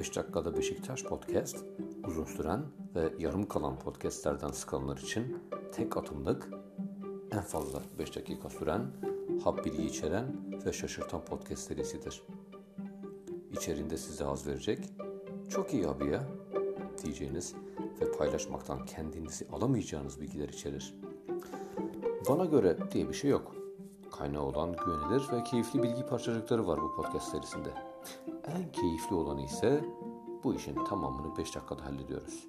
5 dakikada Beşiktaş podcast uzun süren ve yarım kalan podcastlerden sıkılanlar için tek atımlık en fazla 5 dakika süren hap bilgi içeren ve şaşırtan podcast serisidir. İçeriğinde size haz verecek, çok iyi abi ya diyeceğiniz ve paylaşmaktan kendinizi alamayacağınız bilgiler içerir. Bana göre diye bir şey yok. Kaynağı olan güvenilir ve keyifli bilgi parçacıkları var bu podcast serisinde. En keyifli olanı ise bu işin tamamını 5 dakikada hallediyoruz.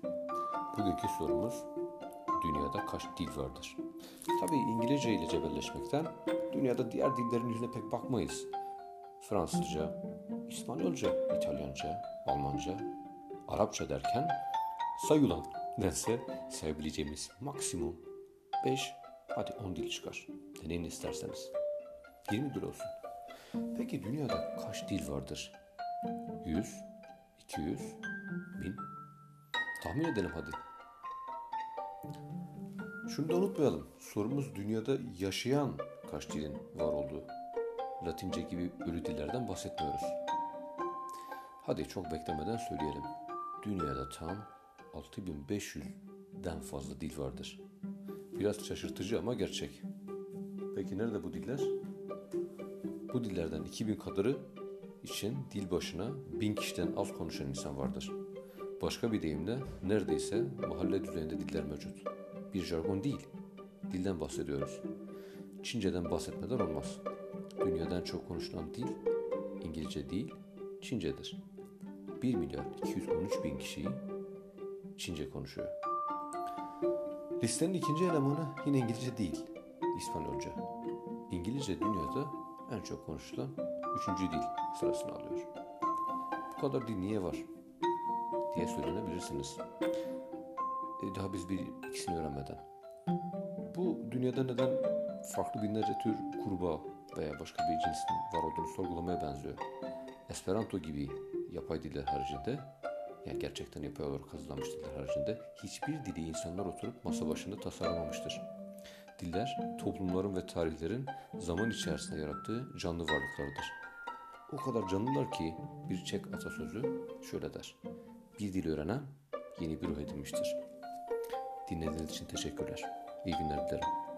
Bugünkü sorumuz dünyada kaç dil vardır? Tabii İngilizce ile cebelleşmekten dünyada diğer dillerin yüzüne pek bakmayız. Fransızca, İspanyolca, İtalyanca, Almanca, Arapça derken sayılan dense sayabileceğimiz maksimum 5 hadi 10 dil çıkar. Deneyin isterseniz. 20 dil olsun. Peki dünyada kaç dil vardır? 100, 200, 1000? Tahmin edelim hadi. Şunu da unutmayalım. Sorumuz dünyada yaşayan kaç dilin var olduğu. Latince gibi ölü dillerden bahsetmiyoruz. Hadi çok beklemeden söyleyelim. Dünyada tam 6500'den fazla dil vardır. Biraz şaşırtıcı ama gerçek. Peki nerede bu diller? Bu dillerden 2000 kadarı için dil başına 1000 kişiden az konuşan insan vardır. Başka bir deyimle neredeyse mahalle düzeyinde diller mevcut. Bir jargon değil, dilden bahsediyoruz. Çince'den bahsetmeden olmaz. Dünyadan çok konuşulan dil İngilizce değil, Çince'dir. 1 milyar 213 bin kişiyi Çince konuşuyor. Listenin ikinci elemanı yine İngilizce değil, İspanyolca. İngilizce dünyada en çok konuşulan üçüncü dil sırasını alıyor. Bu kadar dil niye var diye söylenebilirsiniz. E, daha biz bir ikisini öğrenmeden. Bu dünyada neden farklı binlerce tür kurbağa veya başka bir cinsin var olduğunu sorgulamaya benziyor. Esperanto gibi yapay diller haricinde yani gerçekten yapay olarak hazırlanmış diller haricinde hiçbir dili insanlar oturup masa başında tasarlamamıştır. Diller toplumların ve tarihlerin zaman içerisinde yarattığı canlı varlıklardır. O kadar canlılar ki bir Çek atasözü şöyle der. Bir dil öğrenen yeni bir ruh edinmiştir. Dinlediğiniz için teşekkürler. İyi günler dilerim.